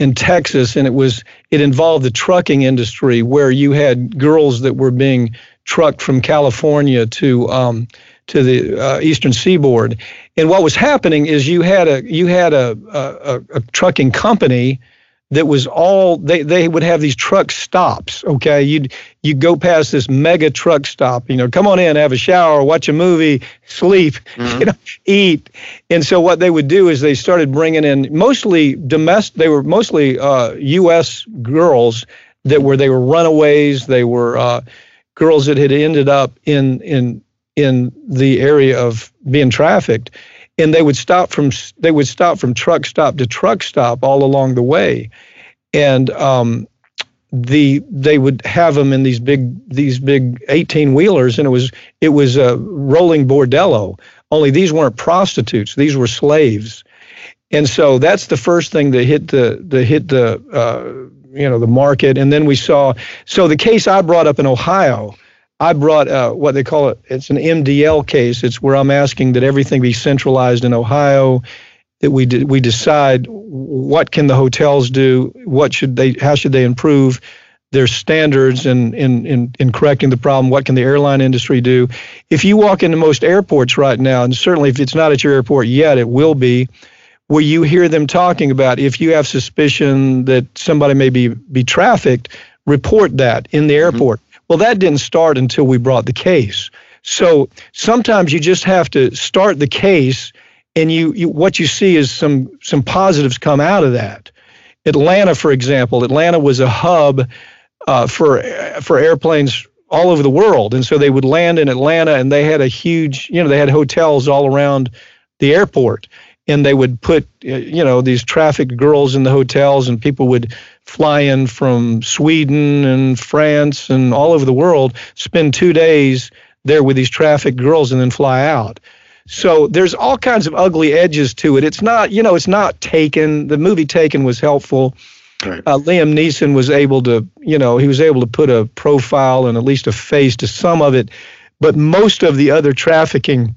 Speaker 3: in Texas, and it was it involved the trucking industry, where you had girls that were being trucked from California to um, to the uh, eastern seaboard. And what was happening is you had a you had a, a, a trucking company that was all they, they would have these truck stops okay you'd you go past this mega truck stop you know come on in have a shower watch a movie sleep <laughs> mm-hmm. you know eat and so what they would do is they started bringing in mostly domestic they were mostly uh, us girls that were they were runaways they were uh, girls that had ended up in in in the area of being trafficked and they would stop from they would stop from truck stop to truck stop all along the way. And um, the they would have them in these big these big 18 wheelers and it was it was a rolling bordello. Only these weren't prostitutes. These were slaves. And so that's the first thing that hit the the hit the uh, you know the market and then we saw so the case i brought up in ohio I brought uh, what they call it. It's an MDL case. It's where I'm asking that everything be centralized in Ohio. That we de- we decide what can the hotels do, what should they, how should they improve their standards in, in, in, in correcting the problem? What can the airline industry do? If you walk into most airports right now, and certainly if it's not at your airport yet, it will be, where you hear them talking about if you have suspicion that somebody may be, be trafficked, report that in the mm-hmm. airport. Mm-hmm. Well, that didn't start until we brought the case. So sometimes you just have to start the case, and you, you what you see is some some positives come out of that. Atlanta, for example, Atlanta was a hub uh, for for airplanes all over the world, and so they would land in Atlanta, and they had a huge, you know, they had hotels all around the airport, and they would put, uh, you know, these trafficked girls in the hotels, and people would fly in from Sweden and France and all over the world, spend two days there with these trafficked girls, and then fly out. So there's all kinds of ugly edges to it. It's not, you know, it's not Taken. The movie Taken was helpful. Right. Uh, Liam Neeson was able to, you know, he was able to put a profile and at least a face to some of it, but most of the other trafficking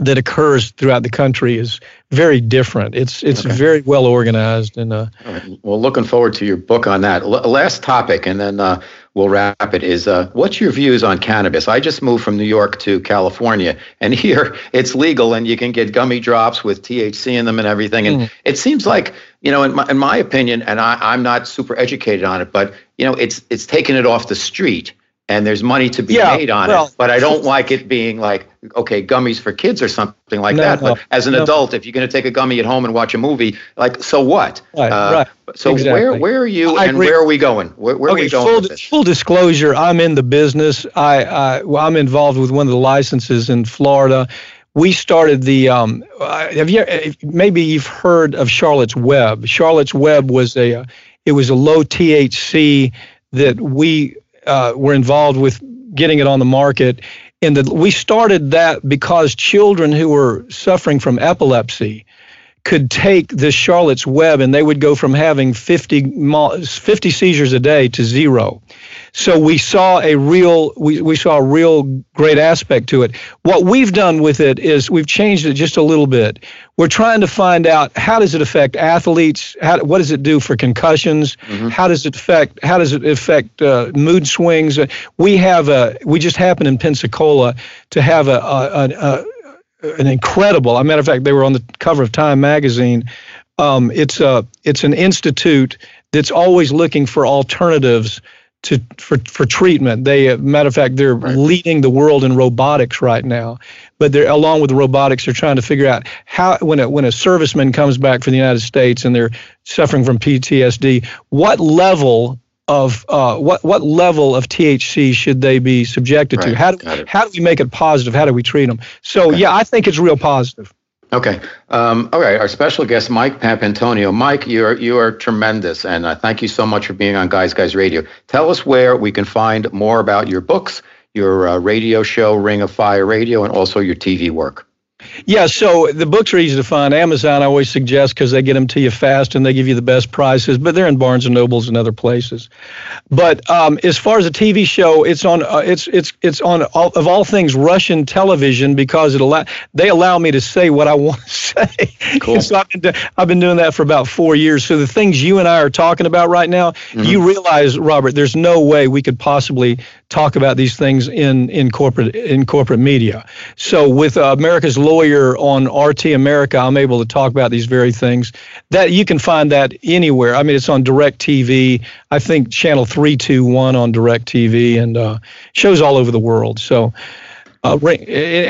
Speaker 3: that occurs throughout the country is very different. It's it's okay. very well organized and. Uh,
Speaker 2: right. Well, looking forward to your book on that. L- last topic, and then uh, we'll wrap it. Is uh, what's your views on cannabis? I just moved from New York to California, and <laughs> here it's legal, and you can get gummy drops with THC in them and everything. And mm. it seems like you know, in my, in my opinion, and I, I'm not super educated on it, but you know, it's it's taking it off the street and there's money to be yeah, made on well, it. But I don't <laughs> like it being like, okay, gummies for kids or something like no, that. No, but as an no. adult, if you're going to take a gummy at home and watch a movie, like, so what?
Speaker 3: Right, uh, right.
Speaker 2: So exactly. where where are you I and agree. where are we going? Where, where okay, are we going
Speaker 3: full? Full disclosure, I'm in the business. I, I well, I'm involved with one of the licenses in Florida. We started the. Um, have you maybe you've heard of Charlotte's Web? Charlotte's Web was a it was a low THC that we uh, were involved with getting it on the market. And the, we started that because children who were suffering from epilepsy could take this Charlotte's Web and they would go from having 50, 50 seizures a day to zero. So we saw a real we, we saw a real great aspect to it. What we've done with it is we've changed it just a little bit. We're trying to find out how does it affect athletes? How, what does it do for concussions? Mm-hmm. How does it affect how does it affect uh, mood swings? We have a we just happened in Pensacola to have a, a, a, a an incredible. As a matter of fact, they were on the cover of Time magazine. Um, it's a it's an institute that's always looking for alternatives to for for treatment. They, uh, matter of fact, they're right. leading the world in robotics right now. But they're along with the robotics, they're trying to figure out how when a when a serviceman comes back from the United States and they're suffering from PTSD, what level of uh, what what level of THC should they be subjected right. to? How do how do we make it positive? How do we treat them? So okay. yeah, I think it's real positive.
Speaker 2: Okay. Um, all right. Our special guest, Mike Papantonio. Mike, you are you are tremendous, and uh, thank you so much for being on Guys Guys Radio. Tell us where we can find more about your books, your uh, radio show, Ring of Fire Radio, and also your TV work.
Speaker 3: Yeah, so the books are easy to find. Amazon, I always suggest because they get them to you fast and they give you the best prices. But they're in Barnes and Nobles and other places. But um, as far as a TV show, it's on uh, it's it's it's on all, of all things Russian television because it allow they allow me to say what I <laughs> want to say. Cool. so I've been, do, I've been doing that for about four years. So the things you and I are talking about right now, mm-hmm. you realize, Robert, there's no way we could possibly talk about these things in in corporate in corporate media. So with uh, America's lawyer on RT America, I'm able to talk about these very things. That you can find that anywhere. I mean, it's on DirecTV. I think channel three two one on DirecTV and uh, shows all over the world. So. Uh,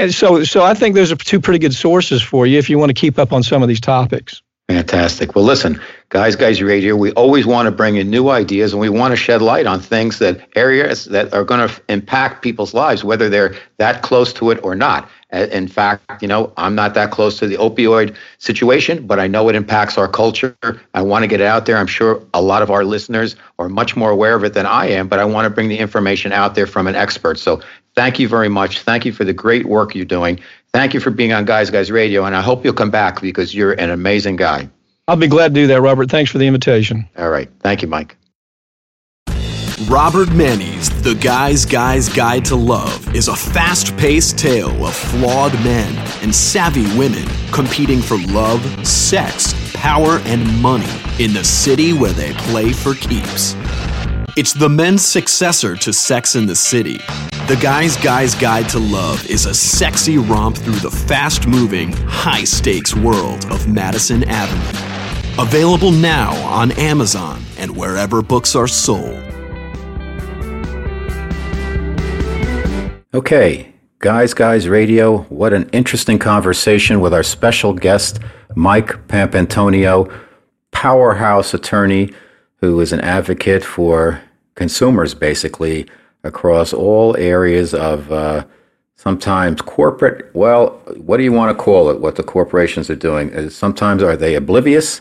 Speaker 3: so, so I think those are two pretty good sources for you if you want to keep up on some of these topics.
Speaker 2: Fantastic. Well, listen, guys, guys you're radio, we always want to bring in new ideas and we want to shed light on things that areas that are going to impact people's lives, whether they're that close to it or not. In fact, you know, I'm not that close to the opioid situation, but I know it impacts our culture. I want to get it out there. I'm sure a lot of our listeners are much more aware of it than I am, but I want to bring the information out there from an expert. So thank you very much. Thank you for the great work you're doing. Thank you for being on Guys Guys Radio, and I hope you'll come back because you're an amazing guy.
Speaker 3: I'll be glad to do that, Robert. Thanks for the invitation.
Speaker 2: All right. Thank you, Mike.
Speaker 1: Robert Manni's The Guy's Guy's Guide to Love is a fast paced tale of flawed men and savvy women competing for love, sex, power, and money in the city where they play for keeps. It's the men's successor to Sex in the City. The Guy's Guy's Guide to Love is a sexy romp through the fast moving, high stakes world of Madison Avenue. Available now on Amazon and wherever books are sold.
Speaker 2: Okay, Guys Guys Radio, what an interesting conversation with our special guest, Mike Papantonio, powerhouse attorney who is an advocate for consumers basically across all areas of uh, sometimes corporate. Well, what do you want to call it? What the corporations are doing? Uh, sometimes are they oblivious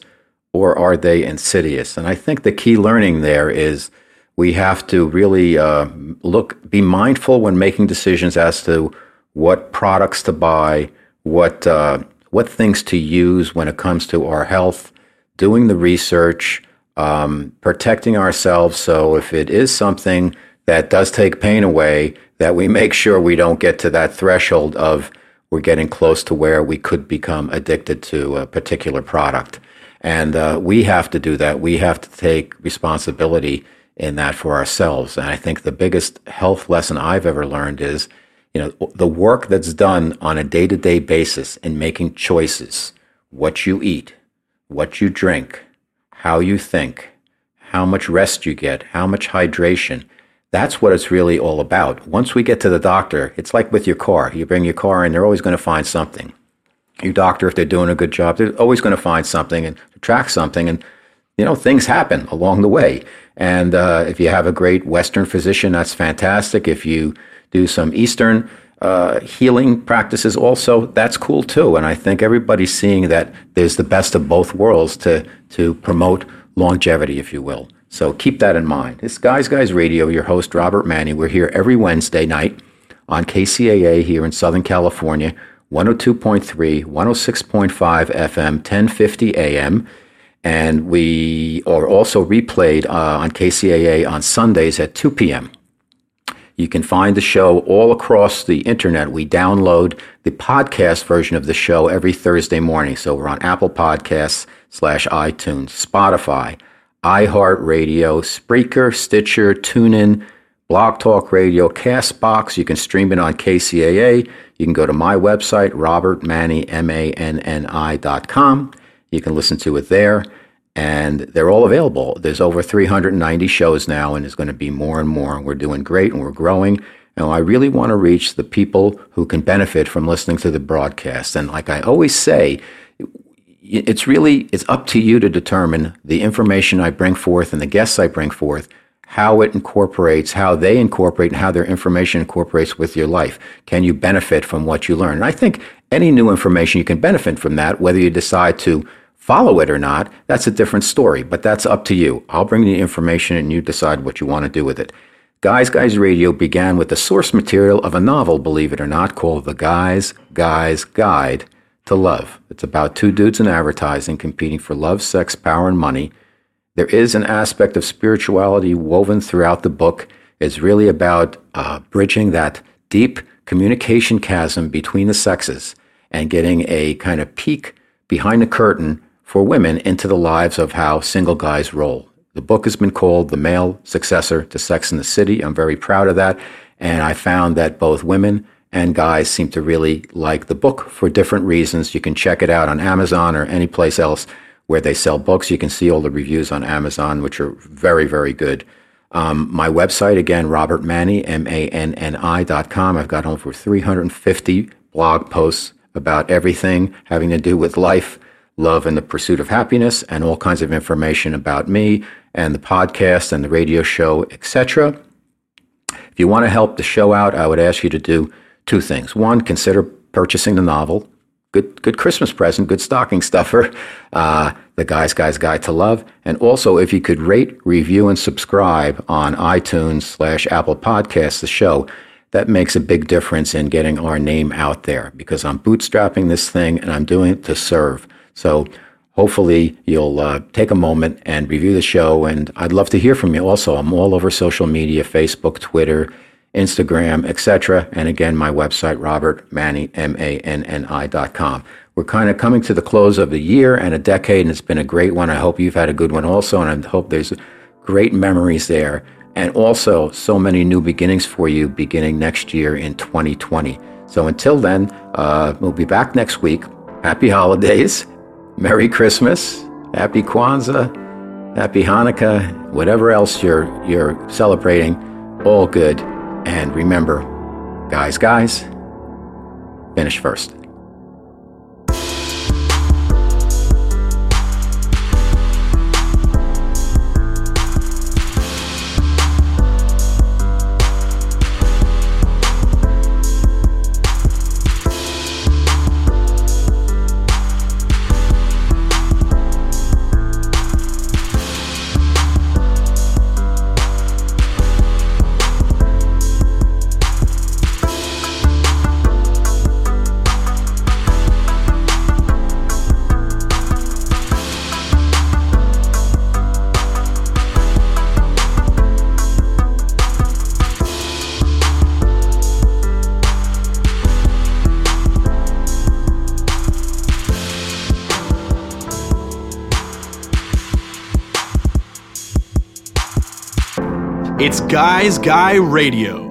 Speaker 2: or are they insidious? And I think the key learning there is we have to really uh, look, be mindful when making decisions as to what products to buy, what uh, what things to use when it comes to our health, doing the research um, protecting ourselves. So if it is something that does take pain away, that we make sure we don't get to that threshold of we're getting close to where we could become addicted to a particular product. And uh, we have to do that. We have to take responsibility in that for ourselves. And I think the biggest health lesson I've ever learned is, you know, the work that's done on a day to day basis in making choices, what you eat, what you drink, how you think, how much rest you get, how much hydration. That's what it's really all about. Once we get to the doctor, it's like with your car. You bring your car in, they're always going to find something. Your doctor, if they're doing a good job, they're always going to find something and track something. And, you know, things happen along the way. And uh, if you have a great Western physician, that's fantastic. If you do some Eastern uh, healing practices also, that's cool too. And I think everybody's seeing that there's the best of both worlds to, to promote longevity, if you will. So keep that in mind. It's Guys Guys Radio, your host, Robert Manni We're here every Wednesday night on KCAA here in Southern California, 102.3, 106.5 FM, 1050 AM. And we are also replayed uh, on KCAA on Sundays at 2 p.m. You can find the show all across the internet. We download the podcast version of the show every Thursday morning. So we're on Apple Podcasts slash iTunes, Spotify, iHeartRadio, Spreaker, Stitcher, TuneIn, Blog Talk Radio, Castbox. You can stream it on KCAA. You can go to my website, robertmanni, M-A-N-N-I dot com. You can listen to it there and they're all available. There's over 390 shows now, and there's going to be more and more. And we're doing great, and we're growing. And I really want to reach the people who can benefit from listening to the broadcast. And like I always say, it's really it's up to you to determine the information I bring forth and the guests I bring forth, how it incorporates, how they incorporate, and how their information incorporates with your life. Can you benefit from what you learn? And I think any new information you can benefit from that, whether you decide to follow it or not, that's a different story, but that's up to you. I'll bring the information and you decide what you want to do with it. Guys Guys Radio began with the source material of a novel, believe it or not, called The Guys Guys Guide to Love. It's about two dudes in advertising competing for love, sex, power, and money. There is an aspect of spirituality woven throughout the book. It's really about uh, bridging that deep communication chasm between the sexes and getting a kind of peek behind the curtain for women into the lives of how single guys roll. The book has been called The Male Successor to Sex in the City. I'm very proud of that. And I found that both women and guys seem to really like the book for different reasons. You can check it out on Amazon or any place else where they sell books. You can see all the reviews on Amazon, which are very, very good. Um, my website, again, Robert Manni, M-A-N-N-I dot com. I've got over 350 blog posts about everything having to do with life, love and the pursuit of happiness and all kinds of information about me and the podcast and the radio show, etc. If you want to help the show out, I would ask you to do two things. One, consider purchasing the novel. Good, good Christmas present, good stocking stuffer. <laughs> Uh, the Guy's Guy's Guide to Love. And also, if you could rate, review, and subscribe on iTunes slash Apple Podcasts, the show, that makes a big difference in getting our name out there because I'm bootstrapping this thing and I'm doing it to serve. So hopefully you'll uh, take a moment and review the show. And I'd love to hear from you also. I'm all over social media, Facebook, Twitter, Instagram, etc. And again, my website, robertmanni, M-A-N-N-I dot com. We're kind of coming to the close of the year and a decade, and it's been a great one. I hope you've had a good one also, and I hope there's great memories there. And also, so many new beginnings for you beginning next year in 2020. So until then, uh, we'll be back next week. Happy holidays Merry Christmas, Happy Kwanzaa, Happy Hanukkah, whatever else you're, you're celebrating, all good. And remember, guys, guys, finish first.
Speaker 1: Guys Guy Radio.